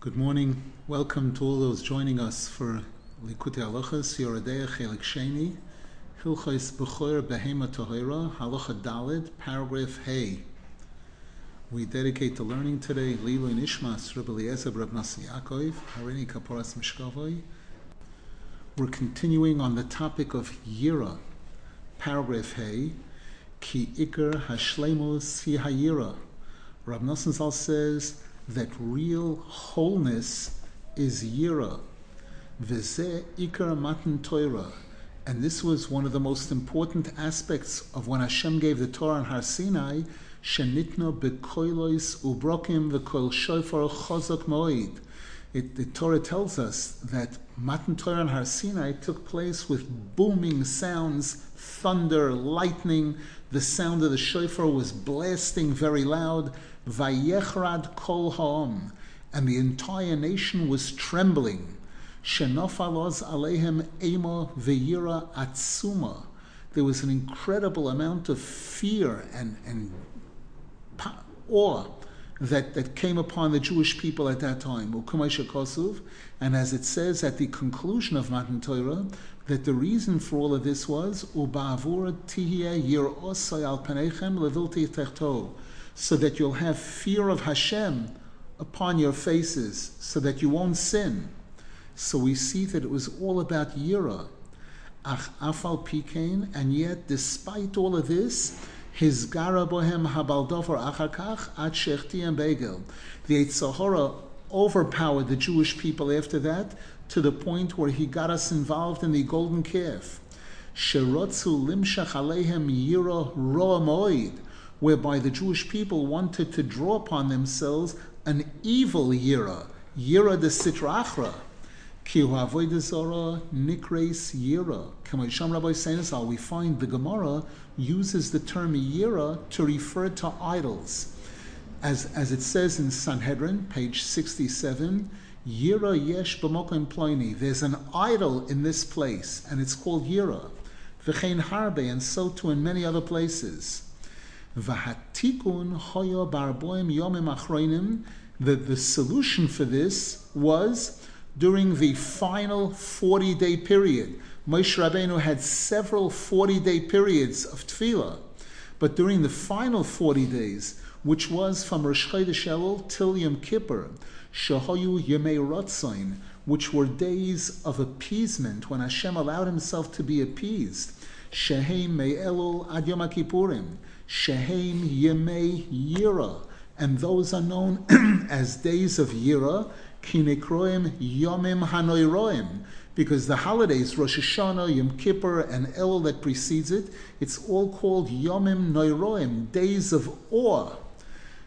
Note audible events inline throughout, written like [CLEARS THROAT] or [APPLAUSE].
Good morning. Welcome to all those joining us for Likutei Halachas, Yoreh Deah Chelik Sheni, Hilchos Bechor Behema Tohira, Halacha Dalid, paragraph Hey. We dedicate the learning today, Lilu Nishmas, Rebbe Eliezer, Reb Nasi Yaakov, Harini Kaporas Mishkavoy. We're continuing on the topic of Yira, paragraph Hey, Ki Iker Hashlemus Hi Hayira. Rab Nosson Zal says, that real wholeness is Yira. Veze Ikar Matan Torah. And this was one of the most important aspects of when Hashem gave the Torah on Har Sinai, Shenitna bekoilois ubrokim v'kol shofar chazak moed. The Torah tells us that Matan Torah on Har Sinai took place with booming sounds, thunder, lightning. The sound of the shofar was blasting very loud. Vayechrad kol ha'om, and the entire nation was trembling. Shenofalos alehem ema ve'yira atzuma. There was an incredible amount of fear and, and awe that, that came upon the Jewish people at that time. And as it says at the conclusion of Matan Torah, that the reason for all of this was so that you'll have fear of Hashem upon your faces, so that you won't sin. So we see that it was all about Yira. Ach afal pikein, and yet despite all of this, his gara bohem habaldover achakach at shechti and begel. The Yetzer Hora overpowered the Jewish people after that to the point where he got us involved in the golden calf. Sherotzu limshach alehem yira roa moed whereby the Jewish people wanted to draw upon themselves an evil Yira, Yira de Sitra Achra. Ki Zora Nikres Yira. Kamasham Rabbi Sainisal, we find the Gemara uses the term Yira to refer to idols. As, as it says in Sanhedrin, page 67, Yira Yesh B'mokim Ploini. There's an idol in this place, and it's called Yira. V'chein Harbe, and so too in many other places. Hoyo barboim yomim achroinim. The, the solution for this was during the final 40 day period. Moshe Rabbeinu had several 40 day periods of tefillah, but during the final 40 days, which was from Rosh Chodesh Elul till Yom Kippur, Shahoyu Yemei Rotzain, which were days of appeasement when Hashem allowed Himself to be appeased. Shehem Me'elul Ad Yom Kippurim. Shehem Yemei Yira, and those are known [CLEARS THROAT] as days of Yira, Kinekroim Yomim Hanoiroim, because the holidays, Rosh Hashanah, Yom Kippur, and El that precedes it, it's all called Yomim Noiroim, days of awe.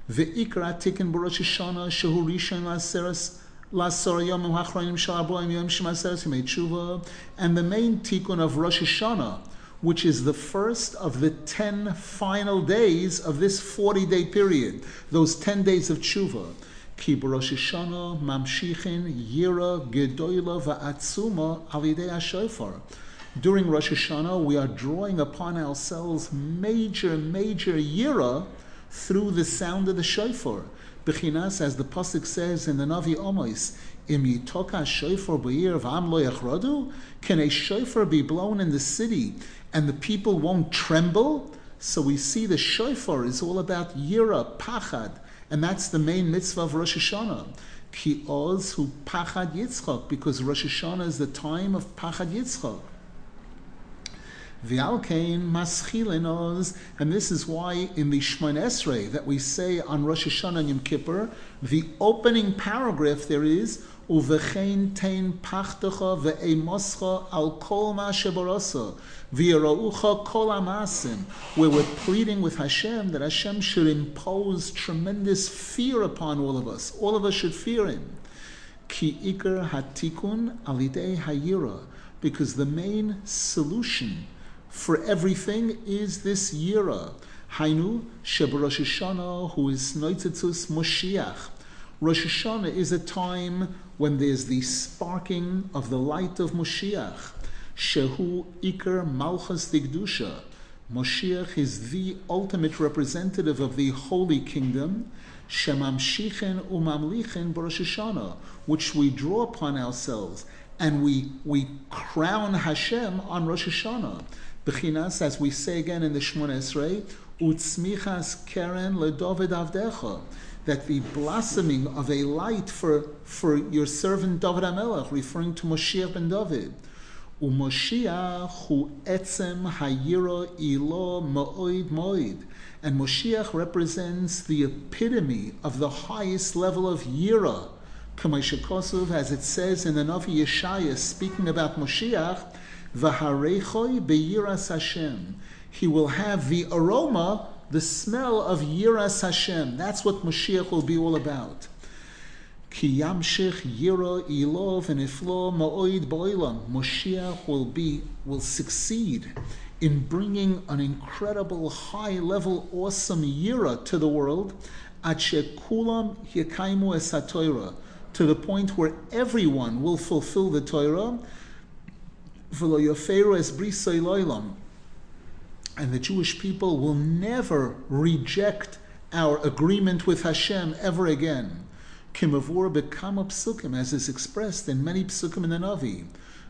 Ve'ikra tikin b'Rosh Hashanah, shehu rishon laseres lasor yomim hachronim shalaboim yom shemaseres yimei and the main tikkun of Rosh Hashanah, which is the first of the 10 final days of this 40 day period, those 10 days of tshuva. Ki Rosh Hashanah mamshichin yira gedoyla va'atzuma alidei. During Rosh Hashanah, we are drawing upon ourselves major, major yira through the sound of the shofar. Bechinas, as the pasuk says in the Navi Omos, Im yitoka shofar b'yir v'am lo yachradu? Can a shofar be blown in the city and the people won't tremble? So we see the shofar is all about yira, pachad, and that's the main mitzvah of Rosh Hashanah. Ki oz hu pachad yitzchak, because Rosh Hashanah is the time of pachad yitzchak. V'alkein maschilin and this is why in the Shemon Esrei that we say on Rosh Hashanah and Yom Kippur, the opening paragraph there is Uvechein tein pachtecha ve'emoscha al kol ma shebarasa v'yaraucha kol amasim, We were pleading with Hashem that Hashem should impose tremendous fear upon all of us. All of us should fear Him. Ki ikar hatikun alidei hayira, because the main solution for everything is this Yira. Hainu Rosh Hashanah, who is Noitzitzus Moshiach. Rosh Hashanah is a time when there's the sparking of the light of Moshiach. Shehu Iker Malchus Digdusha. Moshiach is the ultimate representative of the Holy Kingdom. Shemam Shemamshichen umamlichen Rosh Hashanah, which we draw upon ourselves, and we we crown Hashem on Rosh Hashanah. Bechinas, as we say again in the Shemona Esrei, utzmichas keren leDavid avdecha, that the blossoming of a light for, for your servant David HaMelech, referring to Moshiach ben David. Umoshiach hu etzem ilo. And Moshiach represents the epitome of the highest level of yira. Kosov, as it says in the Navi Yeshaya, speaking about Moshiach, v'harechoi beyiras Hashem. He will have the aroma, the smell of yiras Hashem. That's what Moshiach will be all about. Ki yamshich yira ilov and iflo ma'oid boilam. Moshiach will be, will succeed in bringing an incredible high level, awesome yira to the world, kulam yekaimu esatoira, to the point where everyone will fulfill the Torah, and the Jewish people will never reject our agreement with Hashem ever again. Kimavur bekama psukim, as is expressed in many psukim in the Navi.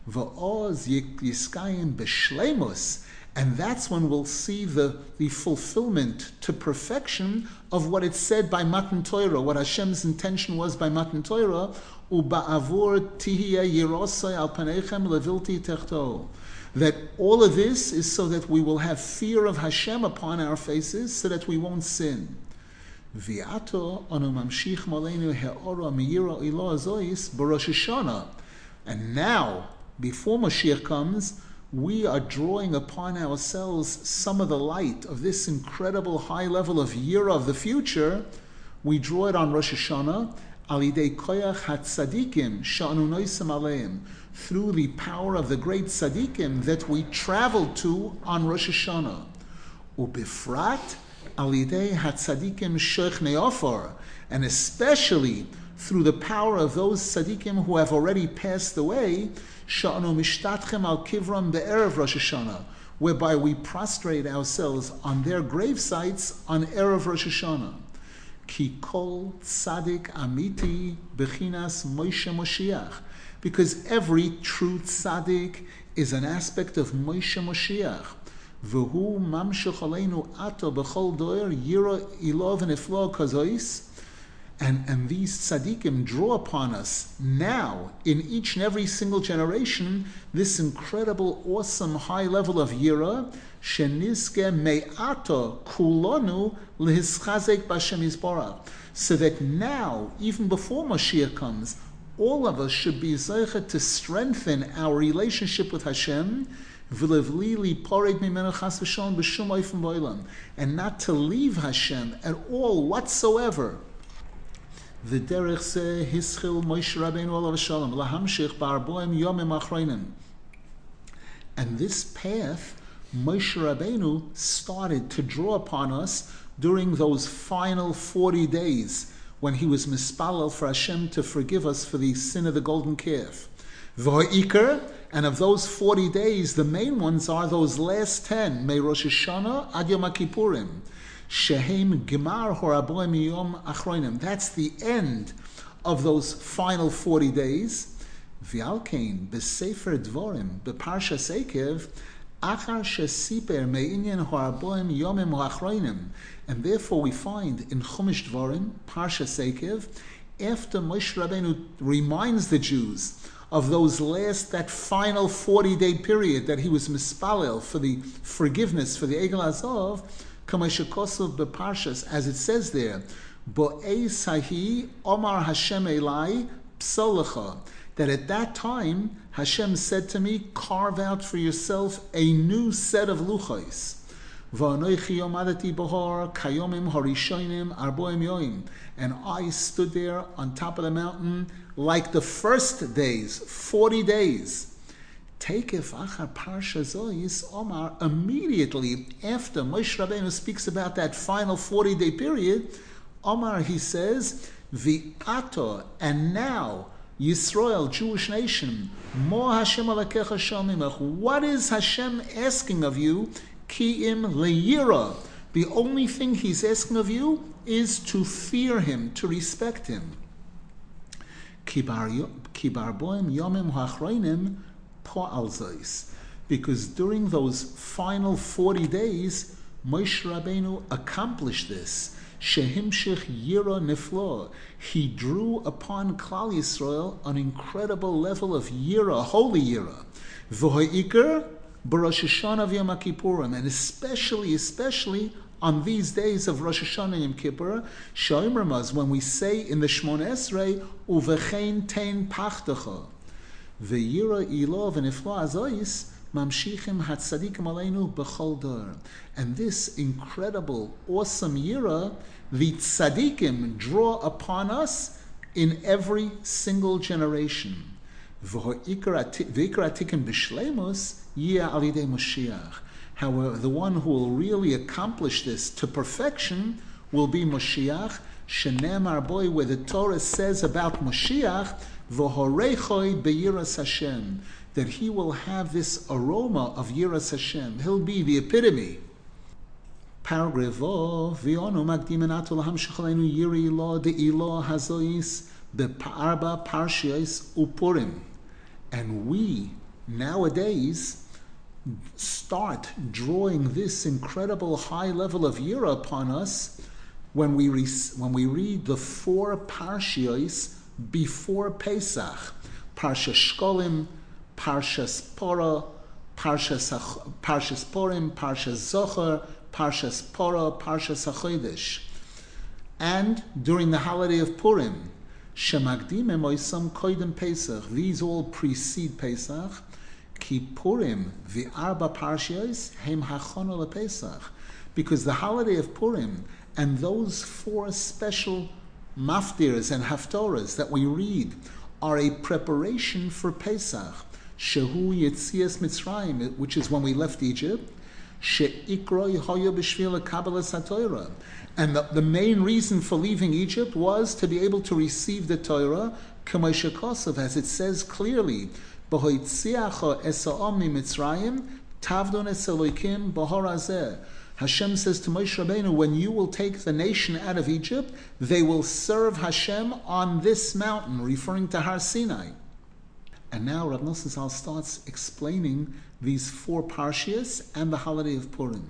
Va'oz yiskayim b'shleimus, and that's when we'll see the, the fulfillment to perfection of what it said by Matan Torah, what Hashem's intention was by Matan Torah, Uba'avur tihya yirosai al panechem levilti techto. That all of this is so that we will have fear of Hashem upon our faces, so that we won't sin. Viato mamshich ilo. And now, before Mashiach comes, we are drawing upon ourselves some of the light of this incredible high level of year of the future. We draw it on Rosh Hashanah, alidei koyach hatzadikim sha'anu noisim aleim, through the power of the great tzadikim that we travel to on Rosh Hashanah. Ubifrat alidei hatzadikim shech neofor, and especially through the power of those tzadikim who have already passed away, Sha'anu mishtatchem al kivram be'erev Rosh Hashanah, whereby we prostrate ourselves on their grave sites on Erev Rosh Hashanah. Ki kol tzadik amiti bechinas Moshe Moshiach. Because every true tzaddik is an aspect of Moshe Moshiach. V'hu mamshech aleinu ato b'chol doer yira ilov and iflo kazois and, and these tzaddikim draw upon us now, in each and every single generation, this incredible, awesome, high level of yira, shenizke me'ato kulonu lehischazek b'Hashem. So that now, even before Mashiach comes, all of us should be zeichet to strengthen our relationship with Hashem, and not to leave Hashem at all whatsoever. V'derech ze hischil Moshe Rabbeinu olav shalom lahamshich barboim yomim. And this path, Moshe Rabbeinu started to draw upon us during those final 40 days when he was mispalel for Hashem to forgive us for the sin of the golden calf. V'ha'ikar, and of those 40 days, the main ones are those last 10, May Rosh Hashanah ad Yom Kippurim. Shehem Gemar Horaboim Yom Achroinim. That's the end of those final 40 days. V'alkein b'sefer dvorim b'parsha sekev And therefore we find in Chumash Dvarim, Parsha Sekev, after Moshe Rabbeinu reminds the Jews of those last, that final 40 day period that he was mispalel for the forgiveness for the Egel Azov, Kamashakosov beparshas, as it says there, Bo'ei sahi omar Hashem elai psolacha, that at that time Hashem said to me, carve out for yourself a new set of luchos. And I stood there on top of the mountain like the first days, 40 days. Zois omar immediately after Moshe Rabbeinu speaks about that final 40 day period, Omar he says, V'ato, and now, Yisrael, Jewish nation, Mo Hashem shalmimach. What is Hashem asking of you? Ki im leyira. The only thing He's asking of you is to fear him, to respect him. Kibar boim yomim hachroinim po'alzois. Because during those final 40 days, Moshe Rabbeinu accomplished this. Shehimshich Yira Niflo. He drew upon Klal Yisrael an incredible level of Yira, holy Yira. V'ho'ikr B'Rosh Hashanah v'Yom Kippurim, and especially, especially on these days of Rosh Hashanah and Yom Kippur, Shoimramaz, when we say in the Shmon Esrei, Uvechein Tein Pachtecha, V'yira Ilo v'Niflo Azois, Mamshichim Hatzadikim Aleinu B'chol Dor. And this incredible, awesome Yira, the Tzadikim draw upon us in every single generation. However, the one who will really accomplish this to perfection will be Moshiach. Shenemar boy, where the Torah says about Moshiach, v'horechoi beyiras Hashem, that he will have this aroma of yiras Hashem. He'll be the epitome. Paragraph upurim. And we nowadays start drawing this incredible high level of yira upon us when we, re- when we read the four parshiyos before Pesach. Parsha Shkolim, Parshas Pora, Parshas, Parshas Porim, Parshas Zachor, Parshas Pora, Parshas. And during the holiday of Purim, Shemagdim Emoisam Koidim Pesach. These all precede Pesach. Kippurim the Arba Parshios Hem Hachonah Pesach. Because the holiday of Purim and those four special maftirs and haftorahs that we read are a preparation for Pesach. Shehu Yetzias Mitzrayim, which is when we left Egypt. She'ikro Yehoya B'Shvil Kabbalah Satoira. And the, the main reason for leaving Egypt was to be able to receive the Torah, Kamosha Kosov, as it says clearly. Hashem says to Moshe Rabbeinu, when you will take the nation out of Egypt, they will serve Hashem on this mountain, referring to Har Sinai. And now Rav Nosson starts explaining these four parshias and the holiday of Purim.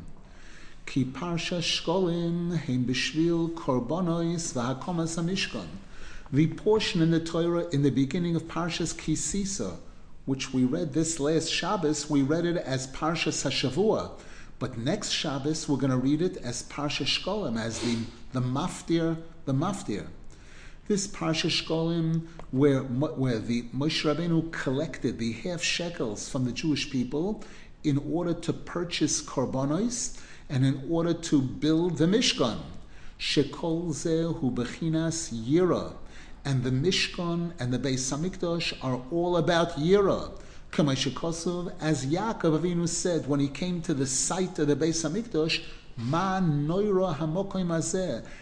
Ki parsha shkolim heim b'shvil korbonois v'hakomas hamishkan. The portion in the Torah in the beginning of Parshas Ki Sisa, which we read this last Shabbos, we read it as Parshas Hashavua. But next Shabbos, we're going to read it as Parsha Shkolim, as the, the maftir, the maftir. This Parsha Shkolim, where, where the Moshe Rabbeinu collected the half shekels from the Jewish people in order to purchase korbanos, and in order to build the Mishkan. Shekol zehu bechinas yira. And the Mishkan and the Beis Hamikdash are all about yira. Kamashikosov, as Yaakov Avinu said when he came to the site of the Beis Hamikdash,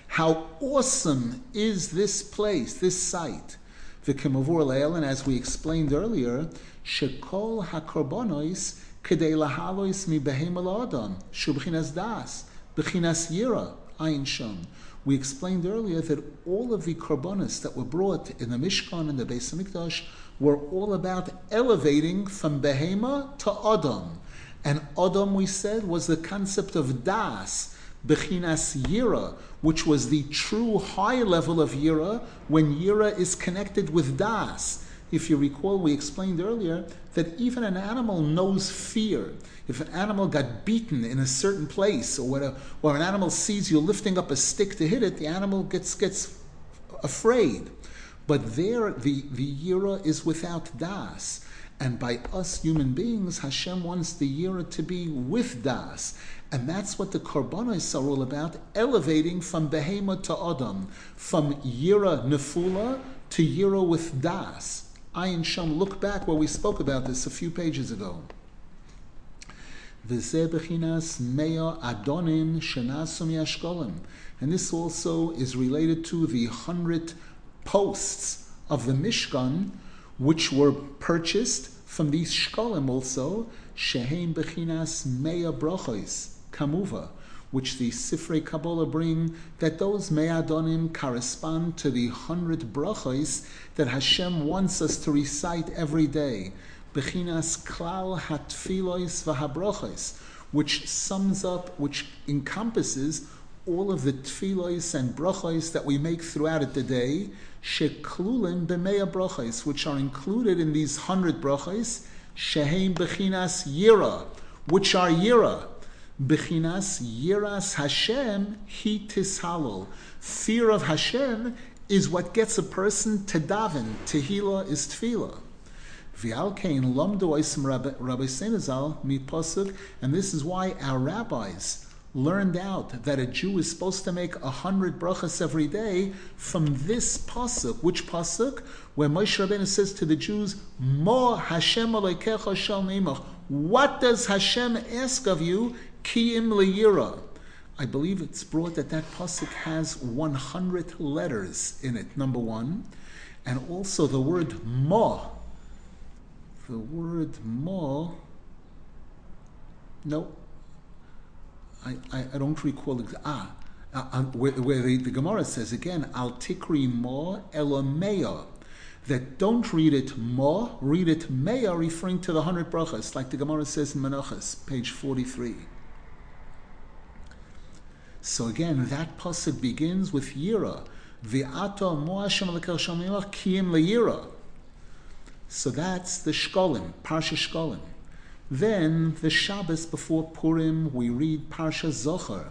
How awesome is this place, this site? V'kemavur leil, and as we explained earlier, shekol hakorbonois Kedei lahalois mi behem adam, shubchinas das, bechinas yira, ayin sham. We explained earlier that all of the korbanos that were brought in the Mishkan and the Beis Hamikdash were all about elevating from behema to adam. And adam, we said, was the concept of das, bechinas yira, which was the true high level of yira when yira is connected with das. If you recall, we explained earlier that even an animal knows fear. If an animal got beaten in a certain place, or, whatever, or an animal sees you lifting up a stick to hit it, the animal gets, gets afraid. But there, the, the yira is without das. And by us human beings, Hashem wants the yira to be with das. And that's what the korbanos are all about, elevating from behema to adam, from yira nefula to yira with das. Ayin Sham, look back where we spoke about this a few pages ago. V'zeh b'chinas meya adonim shenasum yashkolim. And this also is related to the hundred posts of the Mishkan, which were purchased from these shkolim also, shehem bechinas meya brachos kamuva, which the Sifrei Kabbalah bring, that those Me'adonim correspond to the hundred brachos that Hashem wants us to recite every day. Bechinas klal hatfilois v'habrachos, which sums up, which encompasses all of the tfilos and brachos that we make throughout the day, sheklulim b'meya brachos, which are included in these hundred brachos, sheheim bechinas yira, which are yira. Bechinas yiras Hashem he tishalol. Fear of Hashem is what gets a person to daven. Tehillah is tefillah. V'alkein lomdu oisim Rabbi Senazal mi pasuk, and this is why our rabbis learned out that a Jew is supposed to make a hundred brachas every day from this pasuk. Which pasuk? Where Moshe Rabbeinu says to the Jews, "Mo Hashem alekecha shal What does Hashem ask of you? Kiim leyira. I believe it's brought that that pasuk has 100 letters in it. Number one, and also the word mo. The word mo. No, I, I, I don't recall. Ah, uh, where, where the, the, Gemara says again, al tikri mo elomeya. That don't read it mo, read it meya, referring to the hundred brachas, like the Gemara says in Menachos, page forty-three. So again, that pasuk begins with yira. V'ato mo Hashem kiyim leyira. So that's the Shkolim, Parsha Shkolim. Then the Shabbos before Purim, we read Parsha Zachor.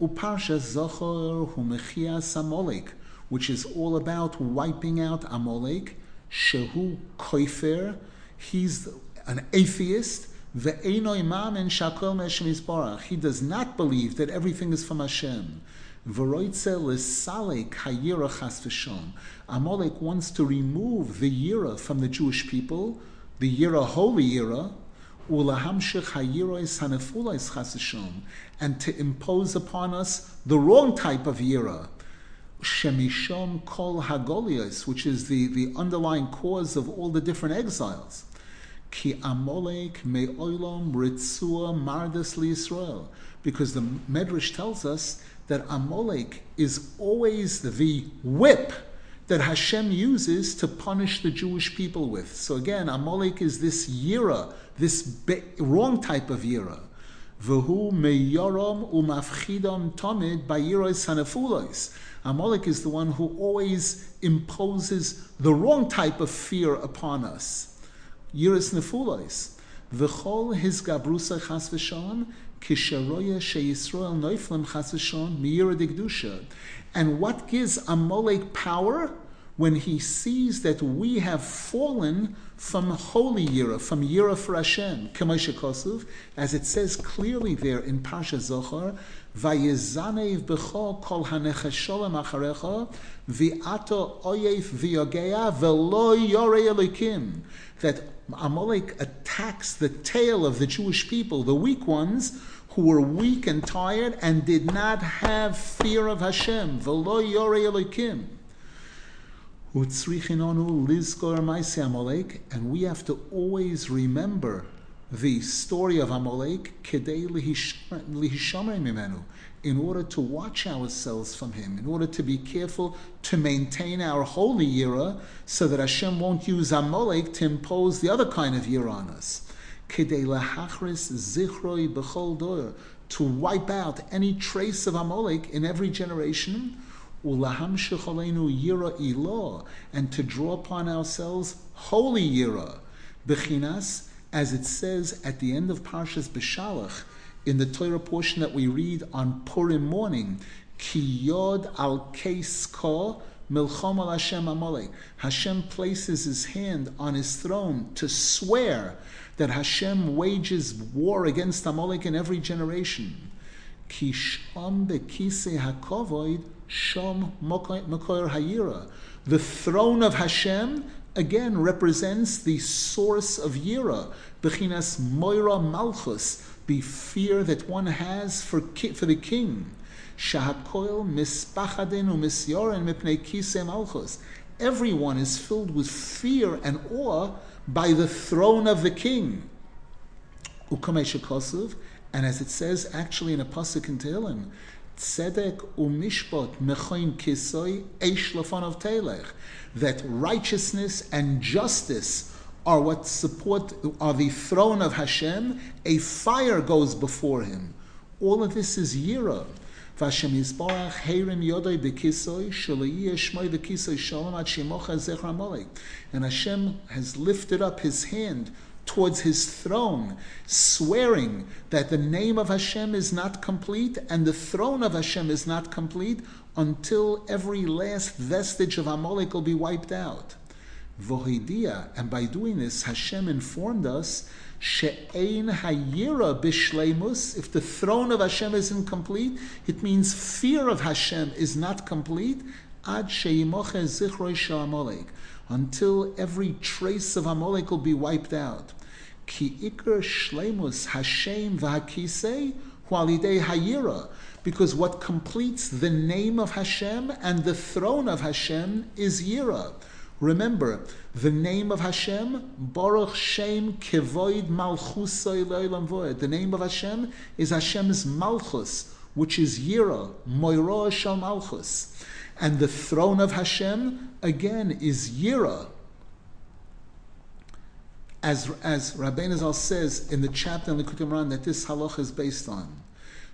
Uparsha Zachor Humechias Amalek, which is all about wiping out Amalek. Shehu Koifer, he's an atheist. He does not believe that everything is from Hashem. Amalek wants to remove the Yira from the Jewish people, the Yira, holy Yira, and to impose upon us the wrong type of Yira. Shemishom kol hagolios, which is the, the underlying cause of all the different exiles. Ki amolek me'olam ritzua mardas Israel, because the Medrash tells us that Amalek is always the whip that Hashem uses to punish the Jewish people with. So again, Amalek is this yira, this be- wrong type of yira. V'hu meyorom umafchidom tomid bayiros hanafulos. Amalek is the one who always imposes the wrong type of fear upon us. Yiras nefulos. V'chol his gabrusa chas v'shon kisharoya sheyisrael noiflim chas v'shon miyira digdusha. And what gives Amalek power? When he sees that we have fallen from holy Yira, from Yira for Hashem, Kosov, as it says clearly there in Parsha Zachor, Vayezanev b'cho kol hanechasholim acharecha, v'ato oyev v'yogea v'lo yorei elikim. That Amalek attacks the tail of the Jewish people, the weak ones, who were weak and tired and did not have fear of Hashem. V'lo yorei elikim. And we have to always remember the story of Amalek in order to watch ourselves from him, in order to be careful to maintain our holy Yira so that Hashem won't use Amalek to impose the other kind of Yira on us. To wipe out any trace of Amalek in every generation, and to draw upon ourselves holy yira, bechinas, as it says at the end of Parshas Beshalach, in the Torah portion that we read on Purim morning, ki yod al keis ko milchom al Hashem Amalek. Hashem places his hand on his throne to swear that Hashem wages war against Amalek in every generation. Kisham bekise hakovoid shom mokoyer hayira. The throne of Hashem again represents the source of yira, bechinas moira malchus, the fear that one has for for the king. Shahakoil mispachadin umisyoren mipnei kise malchus. Everyone is filled with fear and awe by the throne of the king. And as it says actually in a pasuk in Tehillim, tzedek umishpot mechoin kisoy eish of telech, that righteousness and justice are what support are the throne of Hashem. A fire goes before him. All of this is yira. Vashem Yisbarach Heirim Yodai Bekisoy Shalayi Shmoy Bekisoy Shalom Ad Shemocha Zechra And Hashem has lifted up His hand towards His throne, swearing that the name of Hashem is not complete and the throne of Hashem is not complete until every last vestige of Amalek will be wiped out. Vohidia, and by doing this, Hashem informed us She'ein hayira bishleimus. If the throne of Hashem is incomplete, it means fear of Hashem is not complete. Ad she'imoche zichroi sha'amalek. Until every trace of Amalek will be wiped out. Ki ikr shlemus Hashem v'hakisei hualidei hayira. Because what completes the name of Hashem and the throne of Hashem is Yira. Remember, the name of Hashem, Baruch Shem Kevoid Malchusay Leilam Voed. The name of Hashem is Hashem's Malchus, which is Yira, Moira Shal Malchus. And the throne of Hashem, again, is Yira. As, as Rabbi Nazal says in the chapter in the Kutim that this halach is based on.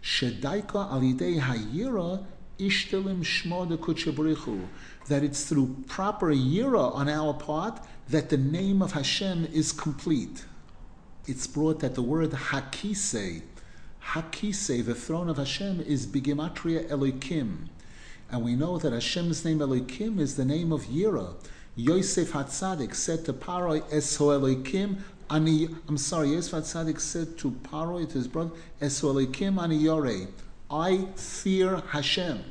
Shedaika alidei hayira ishtalim shmo de that it's through proper yira on our part that the name of Hashem is complete. It's brought that the word hakise, hakise, the throne of Hashem, is bigimatria Elokim. And we know that Hashem's name Elokim is the name of Yira. Yosef Hatzadik said to Paro, Esho Elokim, Ani, I'm sorry, Yosef Hatzadik said to Paro, to his brother, Esho Elokim Ani Yore, I fear Hashem.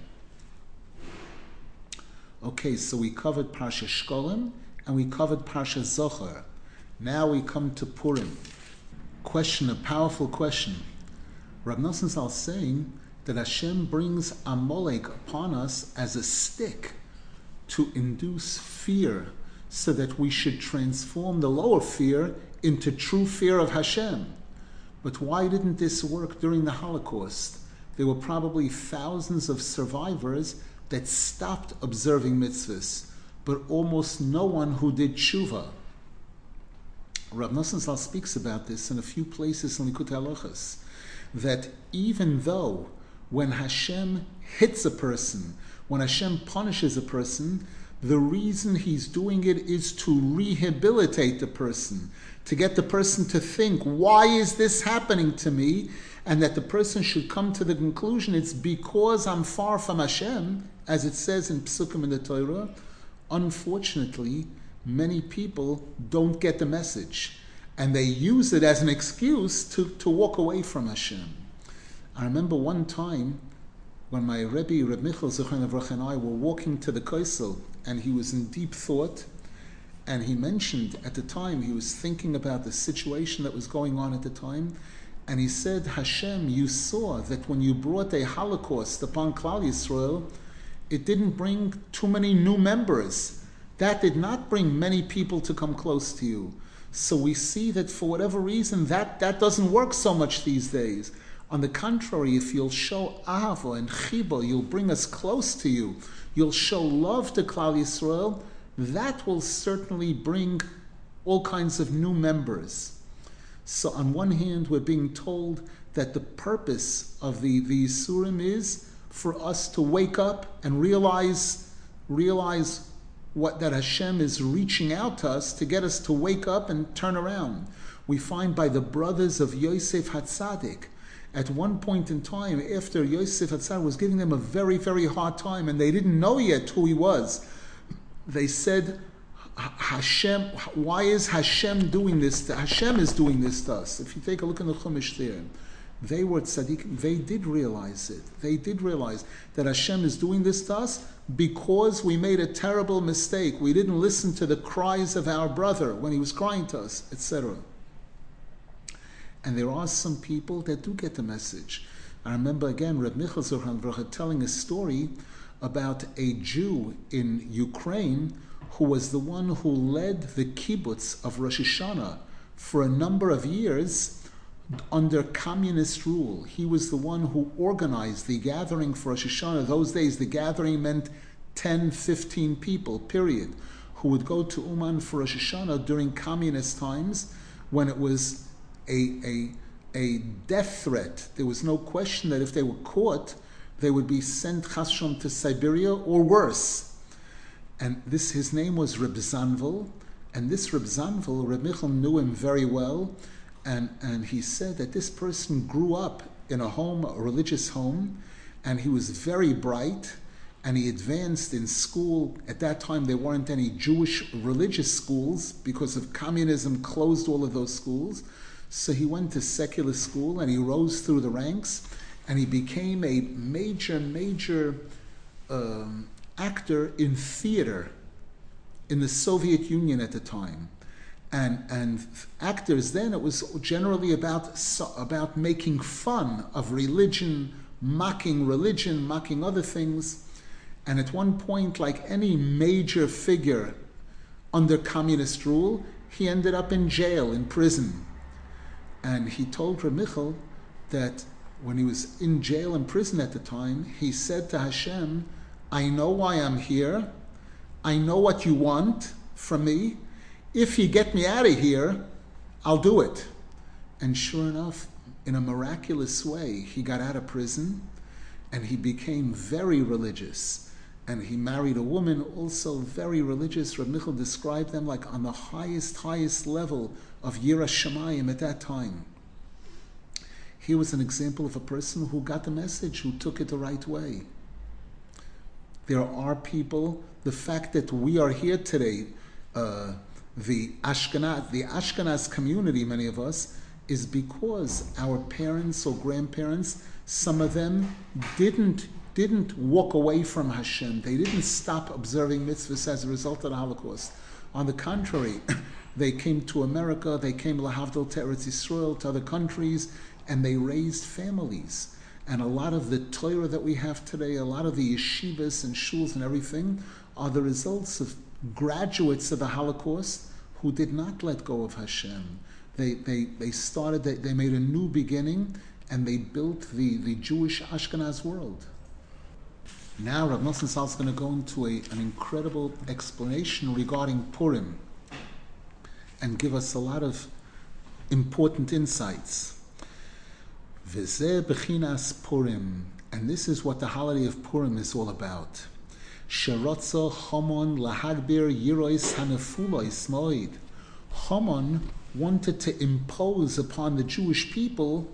Okay, so we covered Parsha Shkolim and we covered Parsha Zachor. Now we come to Purim. Question, a powerful question. Rab Nosson saying that Hashem brings Amalek upon us as a stick to induce fear so that we should transform the lower fear into true fear of Hashem. But why didn't this work during the Holocaust? There were probably thousands of survivors that stopped observing mitzvahs, but almost no one who did tshuva. Rav Nosson speaks about this in a few places in Likutei Halachos, that even though when Hashem hits a person, when Hashem punishes a person, the reason he's doing it is to rehabilitate the person, to get the person to think, why is this happening to me? And that the person should come to the conclusion it's because I'm far from Hashem as it says in Psukim in the Torah, unfortunately, many people don't get the message and they use it as an excuse to, to walk away from Hashem. I remember one time when my Rebbe, Reb Michal Zichron and I were walking to the Koisel and he was in deep thought and he mentioned at the time, he was thinking about the situation that was going on at the time and he said, Hashem, you saw that when you brought a Holocaust upon Klal Yisrael, it didn't bring too many new members. That did not bring many people to come close to you. So we see that for whatever reason, that, that doesn't work so much these days. On the contrary, if you'll show ahava and chiba, you'll bring us close to you. You'll show love to Klal Yisrael. That will certainly bring all kinds of new members. So on one hand, we're being told that the purpose of the, the Surim is for us to wake up and realize realize what that Hashem is reaching out to us to get us to wake up and turn around. We find by the brothers of Yosef Hatzadik, at one point in time, after Yosef Hatzadik was giving them a very, very hard time, and they didn't know yet who he was, they said, Hashem, why is Hashem doing this? To, Hashem is doing this to us. If you take a look in the Chumash there, they were tzaddik. They did realize it. They did realize that Hashem is doing this to us because we made a terrible mistake. We didn't listen to the cries of our brother when he was crying to us, etc. And there are some people that do get the message. I remember again Reb Michal Zurhan telling a story about a Jew in Ukraine who was the one who led the kibbutz of Rosh Hashanah for a number of years under communist rule. He was the one who organized the gathering for Rosh Hashanah. Those days, the gathering meant 10, 15 people, period, who would go to Uman for Rosh Hashanah during communist times when it was a, a, a death threat. There was no question that if they were caught, they would be sent chashon to Siberia or worse. And this, his name was Reb Zanvel, and this Reb Zanvel, Reb Michal knew him very well, and, and he said that this person grew up in a home, a religious home, and he was very bright, and he advanced in school. At that time, there weren't any Jewish religious schools because of communism closed all of those schools. So he went to secular school and he rose through the ranks and he became a major, major um, actor in theater in the Soviet Union at the time. And, and actors then, it was generally about, about making fun of religion, mocking religion, mocking other things. And at one point, like any major figure under communist rule, he ended up in jail, in prison. And he told Ramichal that when he was in jail and prison at the time, he said to Hashem, I know why I'm here. I know what you want from me. If you get me out of here, I'll do it. And sure enough, in a miraculous way, he got out of prison and he became very religious. And he married a woman also very religious. Reb Michal described them like on the highest, highest level of Yira Shemayim at that time. He was an example of a person who got the message, who took it the right way. There are people, the fact that we are here today, uh, the Ashkenaz, the Ashkenaz community, many of us, is because our parents or grandparents, some of them didn't didn't walk away from Hashem. They didn't stop observing mitzvahs as a result of the Holocaust. On the contrary, they came to America, they came lahavdil to Eretz Yisrael, to other countries, and they raised families. And a lot of the Torah that we have today, a lot of the yeshivas and shuls and everything, are the results of graduates of the Holocaust who did not let go of Hashem. They, they, they started, they, they made a new beginning, and they built the, the Jewish Ashkenaz world. Now Rav Nosson Sal is going to go into a, an incredible explanation regarding Purim and give us a lot of important insights. V'zeh bechinas Purim, and this is what the holiday of Purim is all about. Sherotza Chomon lahagbir yirois hanefulois moed. Chomon wanted to impose upon the Jewish people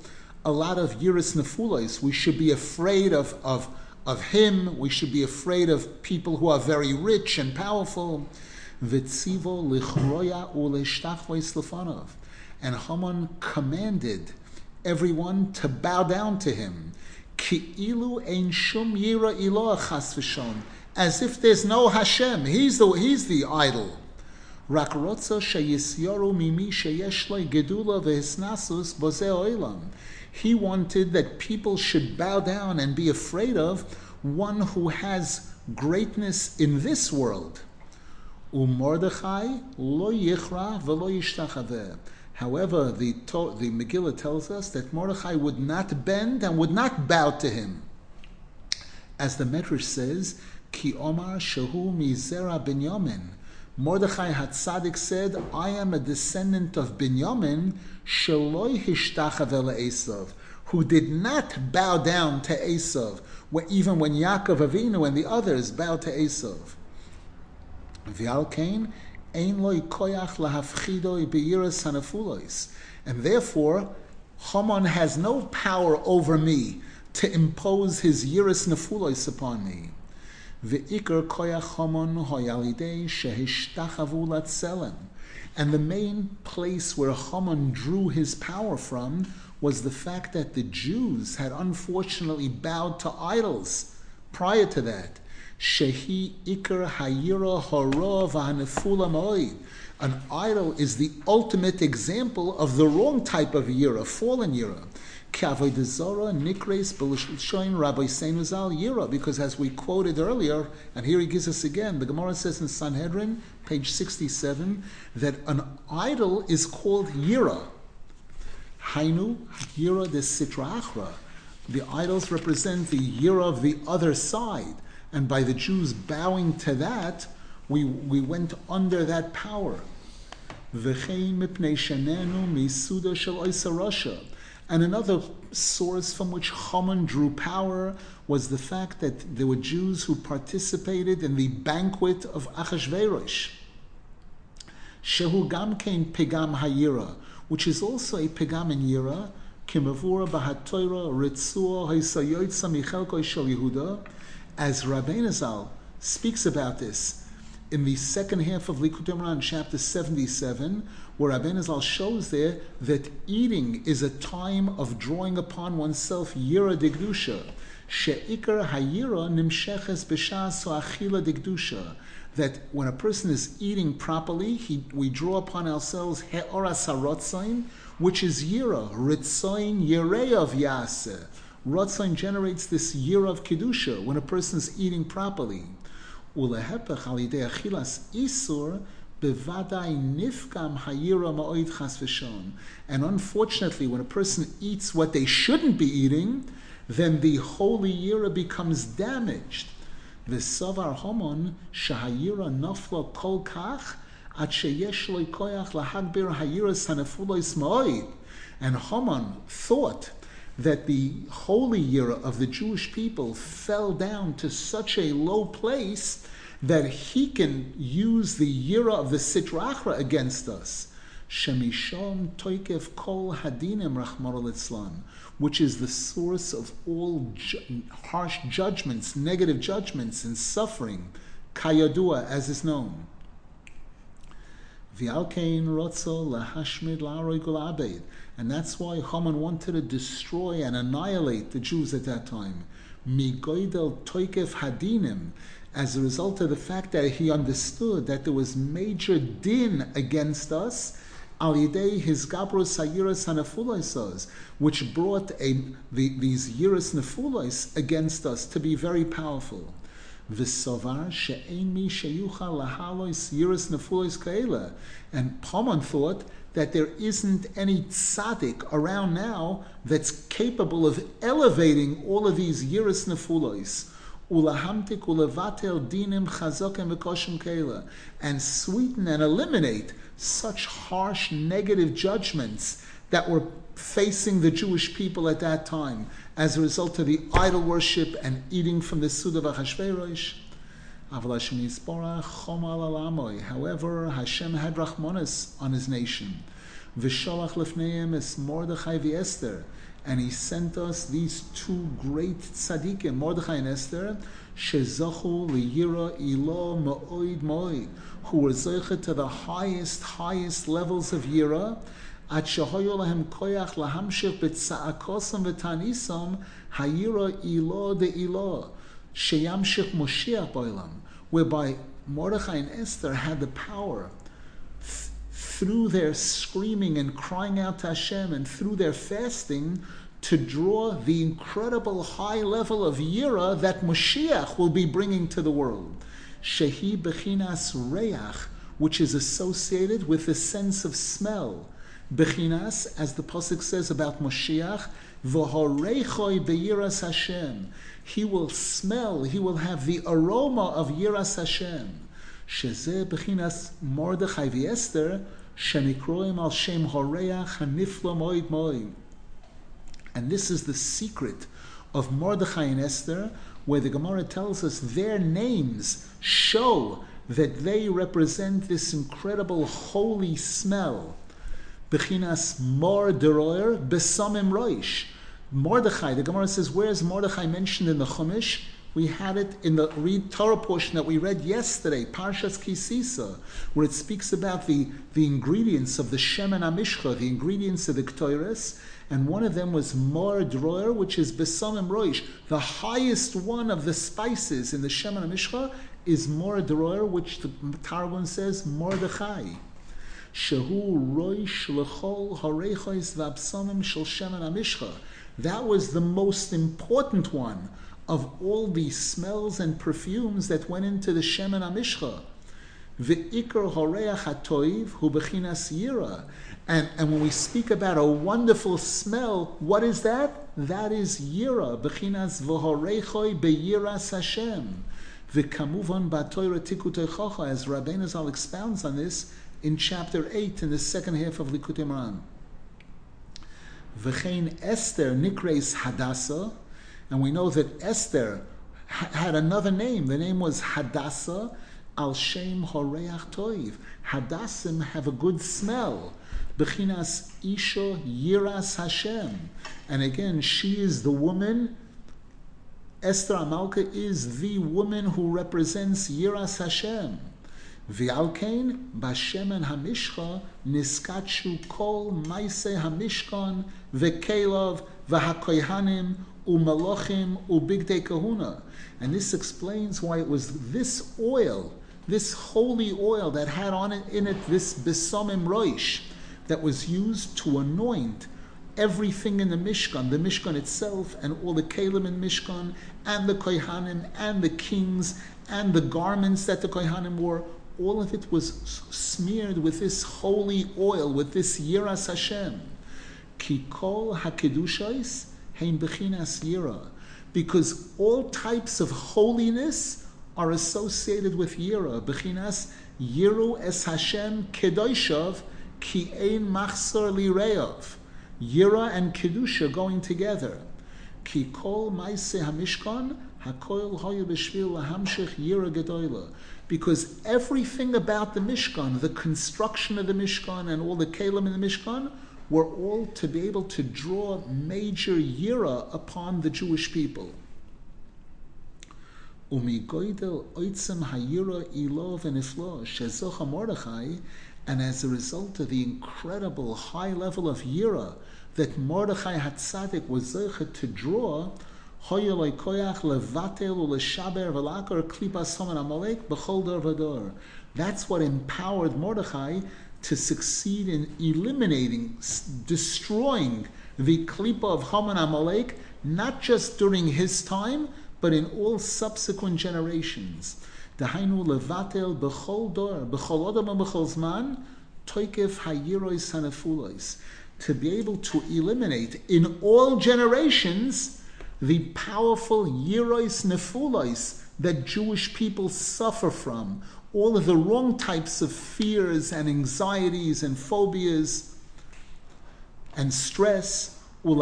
a lot of yiris nefulois. We should be afraid of, of, of him. We should be afraid of people who are very rich and powerful. Vitzivo lichroya uleshtachvois lefanov. And Haman commanded everyone to bow down to him. Ki'ilu ein shum yira iloah chas v'shon. As if there's no Hashem. He's the, he's the idol. Rak rotza sheyisyoru mimi sheyesh gedula v'hisnasus boze oilam. He wanted that people should bow down and be afraid of one who has greatness in this world. Umordechai lo yichra yishtachaveh. However, the, the Megillah tells us that Mordechai would not bend and would not bow to him. As the Medrash says, Ki Omar Shehu Mizera Binyamin. Mordechai Hatzadik said, I am a descendant of Binyamin, Sheloi Hishtachav Esav, who did not bow down to Esav, even when Yaakov Avinu and the others bowed to Esav. V'al and therefore, Haman has no power over me to impose his yiras nefulois upon me. Ve'ikar koyach Haman hoyalidei shehishtachavu latzelem. And the main place where Haman drew his power from was the fact that the Jews had unfortunately bowed to idols prior to that. Shehi Iker Hayira Hora Vahanefula. An idol is the ultimate example of the wrong type of yira, fallen Yira, because as we quoted earlier, and here he gives us again, the Gemara says in Sanhedrin, page 67, that an idol is called Yira. Hainu, Yira de Sitra Achra. The idols represent the Yira of the other side. And by the Jews bowing to that, we, we went under that power. And another source from which Haman drew power was the fact that there were Jews who participated in the banquet of Achashverosh. Shehu Gamkein Pegam Hayira, which is also a Pegam in Yira, Kimavura Bahatoira Ritzua Haisayoitza Michelko Shel Yehuda, as Rabbeinu Zal speaks about this in the second half of Likutei Moharan, chapter 77, where Rabbeinu Zal shows there that eating is a time of drawing upon oneself Yira Digdusha. She'ikar Hayira Nimsheches B'shas Achila Digdusha. That when a person is eating properly, he, we draw upon ourselves He'oras HaRotzain, which is Yira, Ritzain Yireyav Yaseh. Ratzon generates this yira of Kedusha when a person is eating properly. Ulehepech al yidei achilas isur bevadai nifkam hayira ma'oid chas v'shon. And unfortunately, when a person eats what they shouldn't be eating, then the holy yira becomes damaged. The V'savar homon shahayira nafla kol kach and Haman thought that the holy yira of the Jewish people fell down to such a low place that he can use the yira of the Sitra Achra against us. Shemishom toikev kol hadinim rachmar which is the source of all ju- harsh judgments, negative judgments, and suffering, kayadua, as is known. V'alkein rotzo lahashmid la'aroi abed. And that's why Haman wanted to destroy and annihilate the Jews at that time. Migoidel toikef hadinim, as a result of the fact that he understood that there was major din against us, al yidei his gabros hayiras hanafuloisos, which brought a, the, these yiras nefulois against us to be very powerful. And Haman thought that there isn't any tzaddik around now that's capable of elevating all of these yiras nefulois. And sweeten and eliminate such harsh negative judgments that were facing the Jewish people at that time as a result of the idol worship and eating from the Suda Achashverosh. However, Hashem had Rachmanis on his nation. Visholach lefneim es Mordechai v'Esther and he sent us these two great tzaddikim, Mordechai and Esther, shezachu liyira ilo ma'oid ma'oid, who were zeichet to the highest, highest levels of yira, shehoyo lahem koyach lahamshich b'tza'akosam v'tanisam hayira ilo de ilo, sheyamshich Moshiach boilam, whereby Mordechai and Esther had the power through their screaming and crying out to Hashem and through their fasting to draw the incredible high level of yira that Moshiach will be bringing to the world. Shehi bechinas reach, which is associated with the sense of smell. Bechinas, as the pasuk says about Moshiach, v'horeichoi beyiras Hashem. He will smell, he will have the aroma of yiras Hashem. Shezeh bechinas Mordechai v'Esther, shenikroim al shem horeach hanifla moed moed. And this is the secret of Mordechai and Esther, where the Gemara tells us their names show that they represent this incredible holy smell. Bechinas Mor Deroyer Besamim Roish. Mordechai, the Gemara says, where is Mordechai mentioned in the Chumash? We had it in the read Torah portion that we read yesterday, Parshas Ki Sisa, where it speaks about the, the ingredients of the Shemen Amishcha, the ingredients of the Ktoiris, and one of them was Mor Droer, which is Besamim Roish. The highest one of the spices in the Shemen Amishcha is Mor Droer, which the Targum says Mordechai. That was the most important one of all the smells and perfumes that went into the Shemen Amishcha. Ve'ikar horeach hatoiv hu bechinas yira. And, and when we speak about a wonderful smell, what is that? That is yira. Bechinas v'horechoi beyiras Hashem. V'kamuvan batoira tikutechocha, as Rabbeinu Zal expounds on this in chapter 8 in the second half of Likutei Moharan. V'chein Esther nikreis Hadassah, and we know that Esther had another name. The name was Hadassah al Shem Horeach Toiv. Hadassim have a good smell. Bechinas Isha Yiras Hashem. And again, she is the woman. Esther Amalka is the woman who represents Yiras Hashem. V'alkein b'shemen hamishcha niskachu kol maise hamishkan v'kelov v'hakoyhanim u'malochim u'bigdei kahuna. And this explains why it was this oil, this holy oil that had on it in it this besomim roish, that was used to anoint everything in the Mishkan, the Mishkan itself, and all the Kalim in Mishkan, and the Kohanim, and the kings, and the garments that the Kohanim wore, all of it was smeared with this holy oil, with this Yiras Hashem. Kikol HaKedushais Heim Bechinas Yira. Because all types of holiness are associated with Yira. Bechinas Yiru Es Hashem Kedoshov Ki Ein Machsor Lireov. Yira and Kedusha going together. Ki Kol Maise HaMishkan Hakoil Hoyu B'Shvil Lahamshich Yira Gedoyla because everything about the Mishkan, the construction of the Mishkan, and all the Kalim in the Mishkan, were all to be able to draw major yira upon the Jewish people. And as a result of the incredible high level of yira that Mordechai Hatzadik was to draw, that's what empowered Mordechai to succeed in eliminating, destroying the klipa of Haman Amalek, not just during his time, but in all subsequent generations. Levatel dor, odom zman, toikef hayirois hanefulois. To be able to eliminate in all generations the powerful Yerois Nefulois that Jewish people suffer from, all of the wrong types of fears and anxieties and phobias and stress. And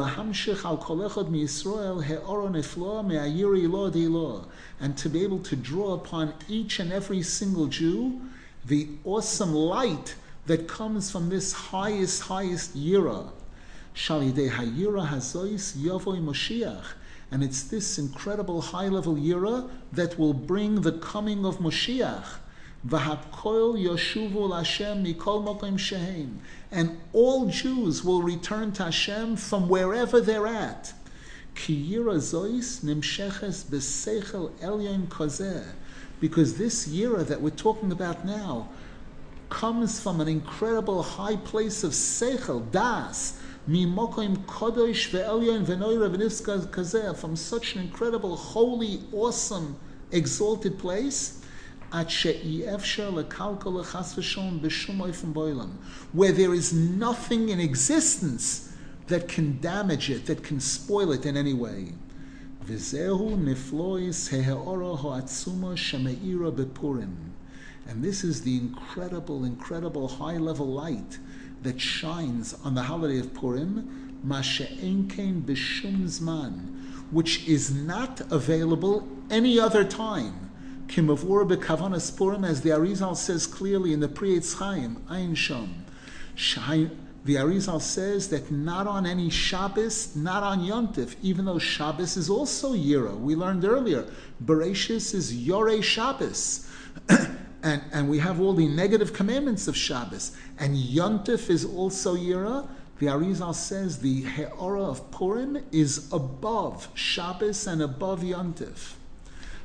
to be able to draw upon each and every single Jew the awesome light that comes from this highest, highest Yira. Shalidei Hayira Hazois Yavoi Moshiach and it's this incredible high level yira that will bring the coming of Moshiach. V'hakoil yoshuvu Hashem mikol mokim shehem. And all Jews will return to Hashem from wherever they're at. Ki yira zois nimsheches b'seichel elyon kozeh. Because this yira that we're talking about now comes from an incredible high place of seichel, das, from such an incredible, holy, awesome, exalted place, where there is nothing in existence that can damage it, that can spoil it in any way. And this is the incredible, incredible high level light that shines on the holiday of Purim, Masha'enkein Bishum Zman, which is not available any other time. Kimavur bekavanas Purim, as the Arizal says clearly in the Pri Chaim, Ein Shom. The Arizal says that not on any Shabbos, not on Yontif, even though Shabbos is also Yira. We learned earlier, Bereshis is Yore Shabbos. [CLEARS THROAT] and, and we have all the negative commandments of Shabbos. And Yontif is also Yira. The Arizal says the He'ora of Purim is above Shabbos and above Yontif.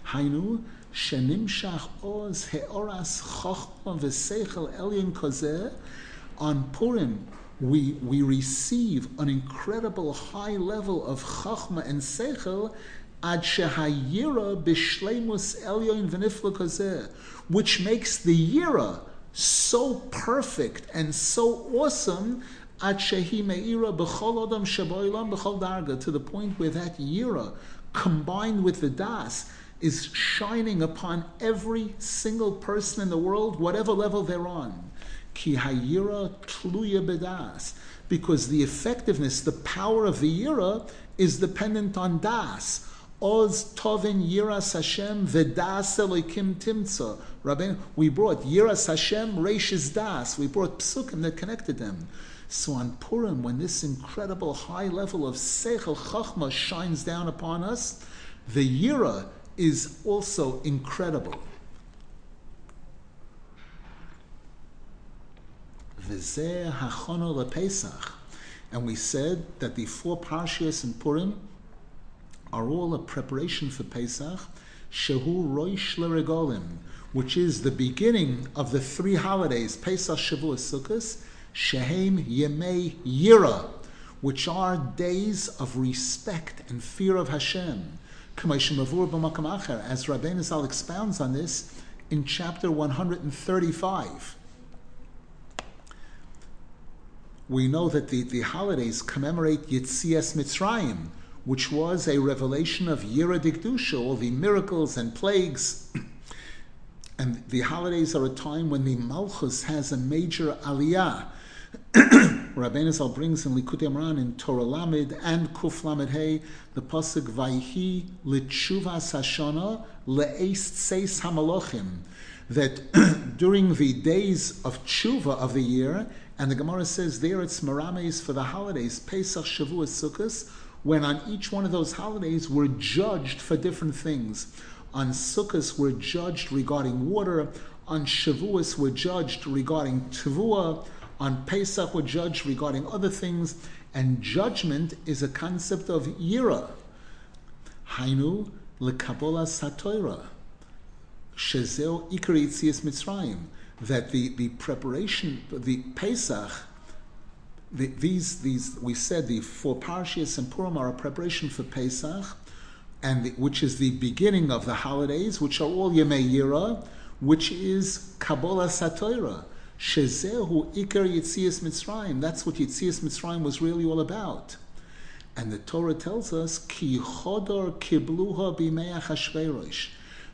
Hainu, Shenimshach Oz He'oras Chochma V'Seichel Elyon Kozeh. On Purim, we, we receive an incredible high level of Chachma and Seichel ad shehayira b'shleimus elyon v'nifla kazeh, which makes the yira so perfect and so awesome to the point where that yira, combined with the das, is shining upon every single person in the world, whatever level they're on. Ki hayira tluya bedas. Because the effectiveness, the power of the yira is dependent on das. Oz tovin yiras Hashem v'das elokim timtza. Rabbeinu, we brought yiras Hashem reishes das. We brought psukim that connected them. So on Purim, when this incredible high level of seichel chachma shines down upon us, the yira is also incredible. And we said that the four parshias in Purim are all a preparation for Pesach, Shehu Roish Leregolim, which is the beginning of the three holidays, Pesach, Shavuot, Sukkot, Shehem Yemei Yira, which are days of respect and fear of Hashem. As Rabbeinu Zal expounds on this in chapter 135 we know that the, the holidays commemorate Yitzias Mitzrayim, which was a revelation of Yira Dikdusha, all the miracles and plagues. [CLEARS THROAT] and the holidays are a time when the Malchus has a major aliyah. [CLEARS THROAT] Rabbeinu Zal brings in Likutei Moharan in Torah Lamed and Kuf Lamed Hey the pasuk Vayhi Litshuvas Hashana Le'eist Seis Hamalochim that [CLEARS THROAT] during the days of tshuva of the year, and the Gemara says there it's marames for the holidays, Pesach, Shavuot, Sukkot, when on each one of those holidays we're judged for different things. On Sukkot we're judged regarding water. On Shavuos we're judged regarding Tavua. On Pesach we're judged regarding other things. And judgment is a concept of yira. Hainu lekabola satoira. Shezeo ikar Mitzrayim that the, the preparation, the Pesach, the, these, these, we said the four Parshias and Purim are a preparation for Pesach, and the, which is the beginning of the holidays, which are all Yemei Yira, which is Kabbalah Satoira. Shezehu Ikar Yitzias Mitzrayim. That's what Yitzias Mitzrayim was really all about. And the Torah tells us, Ki chodor kibluha b'mei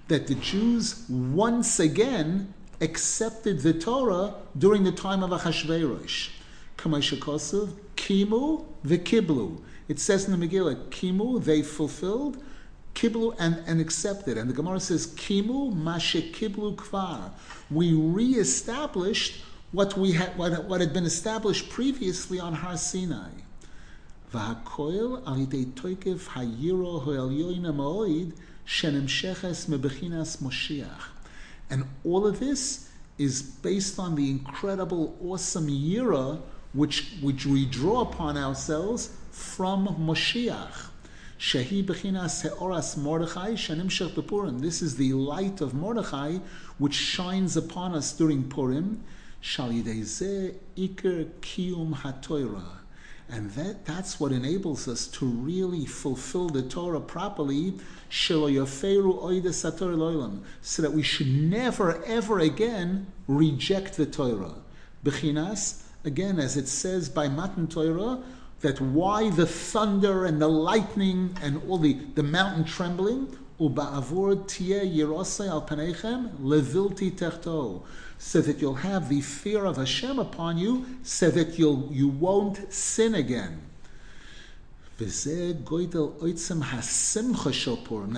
that the Jews once again accepted the Torah during the time of Achashverosh. Kamashakosav, Kimu v'kiblu. It says in the Megillah, Kimu, they fulfilled, Kiblu and, and accepted. And the Gemara says, Kimu mashe kiblu kvar. We reestablished what we had what, what had been established previously on Har Sinai. V'hakoil al toikev hayiro mebechinas Moshiach. And all of this is based on the incredible, awesome Yira which, which we draw upon ourselves from Moshiach. Shehi bechinas heoras Mordechai shenimshech bepurim. This is the light of Mordechai which shines upon us during Purim. Shal yidei iker kiyum hatoira. And that, that's what enables us to really fulfill the Torah properly, so that we should never, ever again reject the Torah. Bechinas, again, as it says by Matan Torah, that why the thunder and the lightning and all the, the mountain trembling, so that you'll have the fear of Hashem upon you, so that you'll, you won't sin again. Now,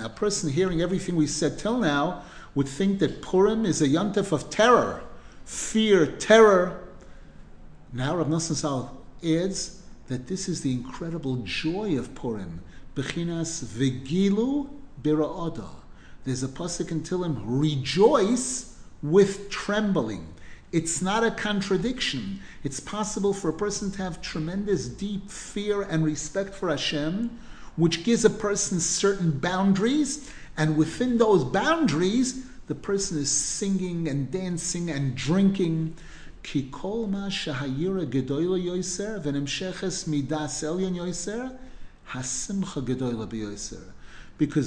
a person hearing everything we said till now would think that Purim is a yontif of terror, fear, terror. Now, Rav Nosson adds that this is the incredible joy of Purim. Bechinas vegilu bira'oda. There's a pasuk in Tilim, rejoice with trembling. It's not a contradiction. It's possible for a person to have tremendous deep fear and respect for Hashem, which gives a person certain boundaries, and within those boundaries, the person is singing and dancing and drinking. Because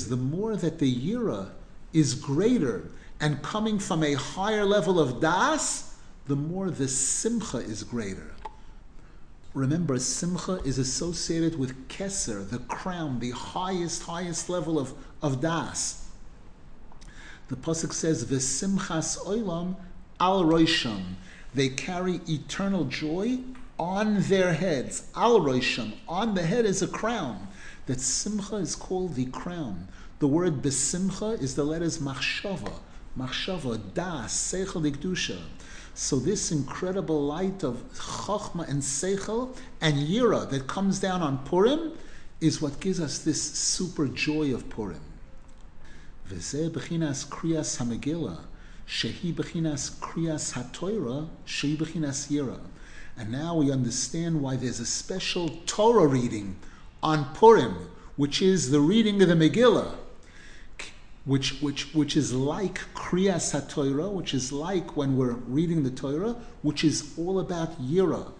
the more that the yira is greater and coming from a higher level of das, the more the simcha is greater. Remember, simcha is associated with keser, the crown, the highest, highest level of, of das. The pasuk says, "V'simchas oilam al roisham." They carry eternal joy on their heads. Al on the head is a crown. That Simcha is called the crown. The word Besimcha is the letters Machshava, Machshava, Das, Seichel Dikdusha. So this incredible light of Chachma and Seichel and Yira that comes down on Purim is what gives us this super joy of Purim. V'zeh b'chinas kriyas hamegillah Shehi Bechinas Kriyas HaTorah, Shehi Bechinas Yira. And now we understand why there's a special Torah reading on Purim, which is the reading of the Megillah, which, which, which is like Kriyas HaTorah, which is like when we're reading the Torah, which is all about Yira.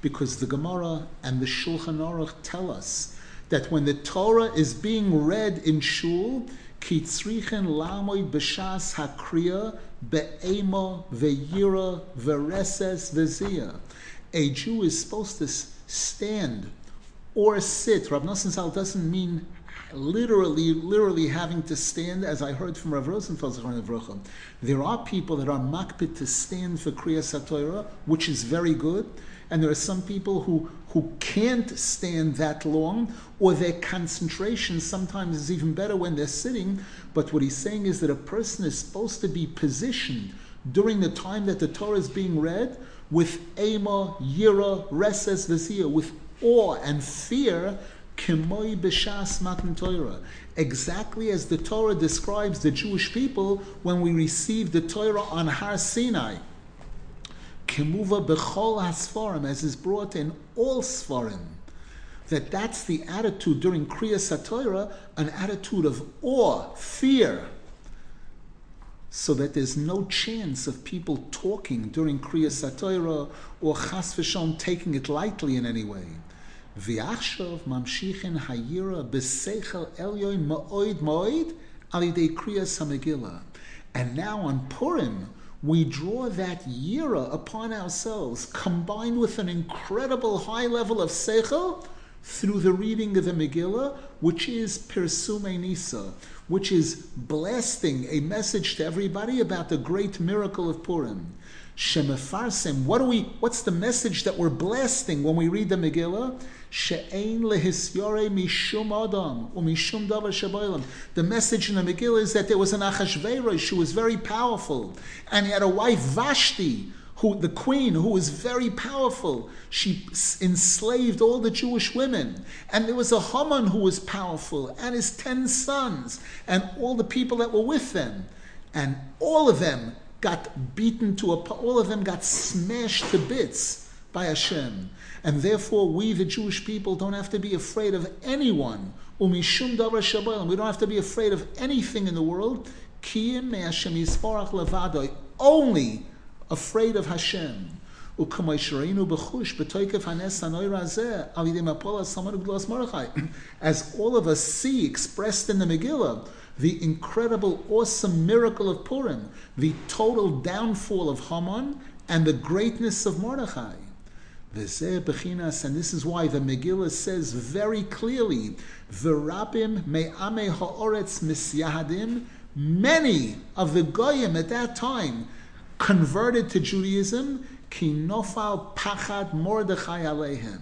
Because the Gemara and the Shulchan Aruch tell us that when the Torah is being read in Shul, Kitzrichen lamoid b'shas hakriya be'ema ve'yira ve'reses ve'ziyah. A Jew is supposed to stand or sit. Rav Nosson Zal doesn't mean literally, literally having to stand, as I heard from Rav Rosenfeld. There are people that are makpid to stand for Kriyas HaTorah, which is very good, and there are some people who, who can't stand that long, or their concentration sometimes is even better when they're sitting. But what he's saying is that a person is supposed to be positioned during the time that the Torah is being read with Ema, Yira, Reses, Vesiyah, with awe and fear, Kimoi B'Shas Matan Torah. Exactly as the Torah describes the Jewish people when we receive the Torah on Har Sinai. Kimuva B'Chol HaSfarim, as is brought in all Sfarim. That that's the attitude during Kriyas HaTorah, an attitude of awe, fear, so that there's no chance of people talking during Kriyas HaTorah or Chas V'Shom taking it lightly in any way. V'achshav mamshichin hayira b'seichel elyoin ma'oid ma'oid alidei Kriyas HaMegillah. And now on Purim, we draw that yira upon ourselves, combined with an incredible high level of seichel, through the reading of the Megillah, which is Persume Nisa, which is blasting a message to everybody about the great miracle of Purim. Shemefarsim, what do we what's the message that we're blasting when we read the Megillah? She'ein lehisyore mishum adam umishum davar shabaylam. The message in the Megillah is that there was an Achashverosh who was very powerful, and he had a wife Vashti, who the queen who was very powerful. She enslaved all the jewish women. And there was a haman who was powerful and his 10 sons and all the people that were with them. And all of them got beaten to a all of them got smashed to bits by Hashem. And therefore we the Jewish people don't have to be afraid of anyone. We don't have to be afraid of anything in the world. Only afraid of Hashem. As all of us see expressed in the Megillah, the incredible, awesome miracle of Purim, the total downfall of Haman, and the greatness of Mordechai. And this is why the Megillah says very clearly, many of the Goyim at that time converted to Judaism, kinofal pachad Mordechai alehem,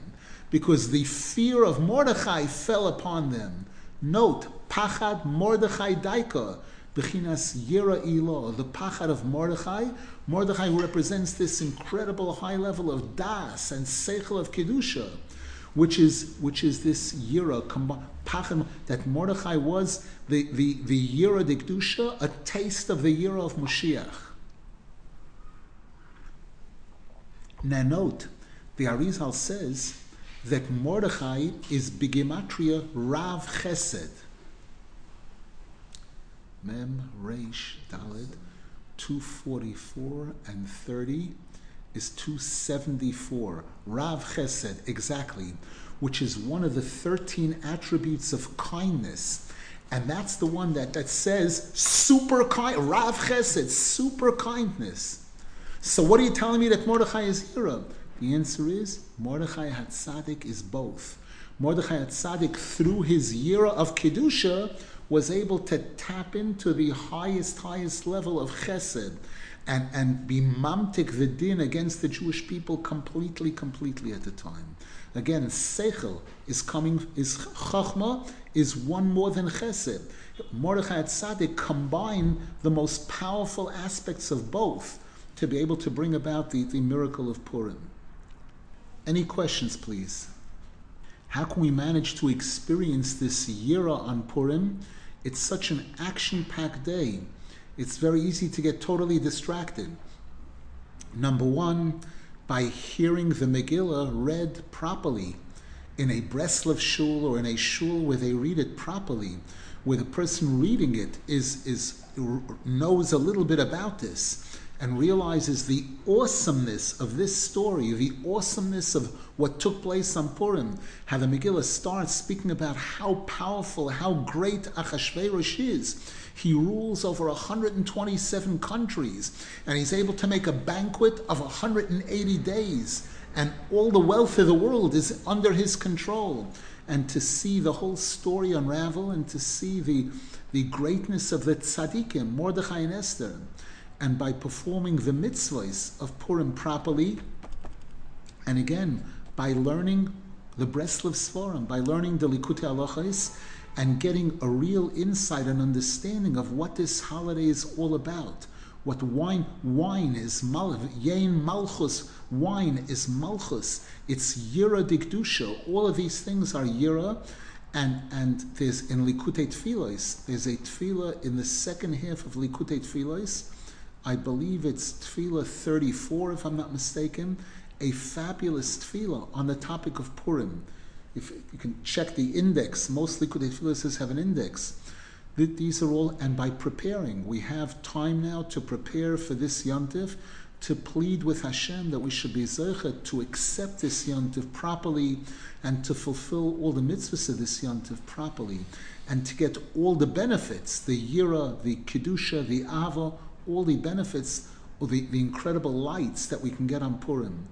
because the fear of Mordechai fell upon them. Note, pachad Mordechai daika, bechinas yira ilo, the pachad of Mordechai. Mordechai represents this incredible high level of das and seichel of kedusha, which is which is this yira pachad that Mordechai was the the the yira de kedusha, a taste of the yira of Moshiach. Note, the Arizal says that Mordechai is Bigimatria Rav Chesed. Mem Reish Dalid 244 and 30 is 274. Rav Chesed, exactly, which is one of the 13 attributes of kindness. And that's the one that, that says super kind, Rav Chesed, super kindness. So what are you telling me that Mordechai is Yira? The answer is Mordechai Hatzadik is both. Mordechai Hatzadik, through his Yira of Kedusha, was able to tap into the highest, highest level of Chesed and, and be mamtik the din against the Jewish people completely, completely at the time. Again, Seichel is coming, is Chachma, is one more than Chesed. Mordechai and Tzaddik combine the most powerful aspects of both to be able to bring about the, the miracle of Purim. Any questions, please? How can we manage to experience this Yira on Purim? It's such an action packed day. It's very easy to get totally distracted. Number one, by hearing the Megillah read properly in a Breslov shul or in a shul where they read it properly, where the person reading it is, is knows a little bit about this and realizes the awesomeness of this story, the awesomeness of what took place on Purim, how the Megillah starts speaking about how powerful, how great Achashverosh is. He rules over 127 countries, and he's able to make a banquet of 180 days, and all the wealth of the world is under his control. And to see the whole story unravel, and to see the, the greatness of the tzaddikim, Mordechai and Esther, and by performing the mitzvahs of Purim properly, and again, by learning the Breslov Svarim, by learning the Likutei Halachos, and getting a real insight and understanding of what this holiday is all about. What wine wine is mal yain malchus wine is malchus. It's yira dikdusha. All of these things are yira, and and there's in Likutei Tfilos, there's a tefillah in the second half of Likutei Tfilos. I believe it's tefillah 34, if I'm not mistaken, a fabulous tefillah on the topic of Purim if you can check the index, most Likutei Tfilos have an index. These are all, and by preparing, we have time now to prepare for this Yantiv, to plead with Hashem that we should be zeichet to accept this Yantiv properly and to fulfill all the mitzvahs of this Yantiv properly and to get all the benefits, the Yira, the Kedusha, the Ava, all the benefits, or the, the incredible lights that we can get on Purim.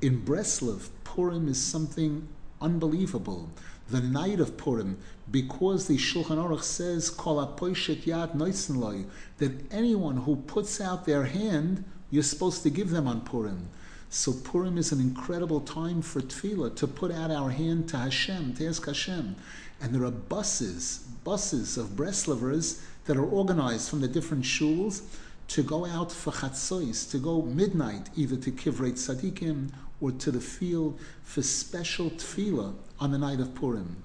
In Breslov, Purim is something unbelievable. The night of Purim, because the Shulchan Aruch says, Kol yad that anyone who puts out their hand, you're supposed to give them on Purim. So Purim is an incredible time for tefillah, to put out our hand to Hashem, to ask Hashem. And there are buses, buses of Breslovers that are organized from the different shuls to go out for chatzos, to go midnight, either to Kivrei Tzadikim or to the field for special tefillah on the night of Purim.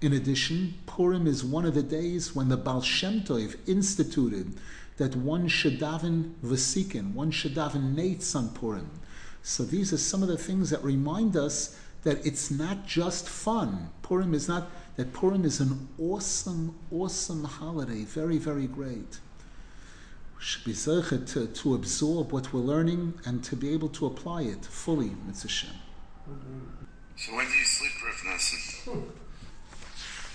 In addition, Purim is one of the days when the Baal Shem Tov instituted that one should daven vasikin, one should daven nates on Purim. So these are some of the things that remind us that it's not just fun. Purim is not, that Purim is an awesome, awesome holiday, very, very great should be to, to absorb what we're learning and to be able to apply it fully, Mitzvah Shem. So when do you sleep, Rav Nassim?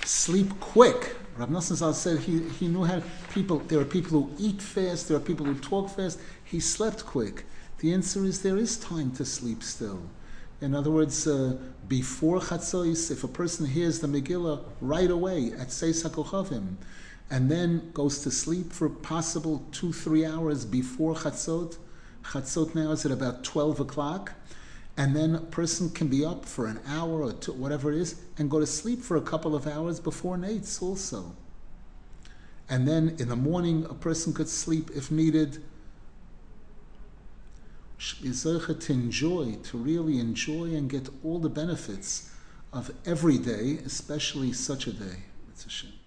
Sleep quick. Rav Nassim said he, he knew how people, there are people who eat fast, there are people who talk fast. He slept quick. The answer is there is time to sleep still. In other words, uh, before Chatzos, if a person hears the Megillah right away at Seis HaKochavim, and then goes to sleep for possible two, three hours before Chatzot. Chatzot now is at about 12 o'clock. And then a person can be up for an hour or two, whatever it is, and go to sleep for a couple of hours before Nates also. And then in the morning, a person could sleep if needed. To enjoy, to really enjoy and get all the benefits of every day, especially such a day. It's a shame.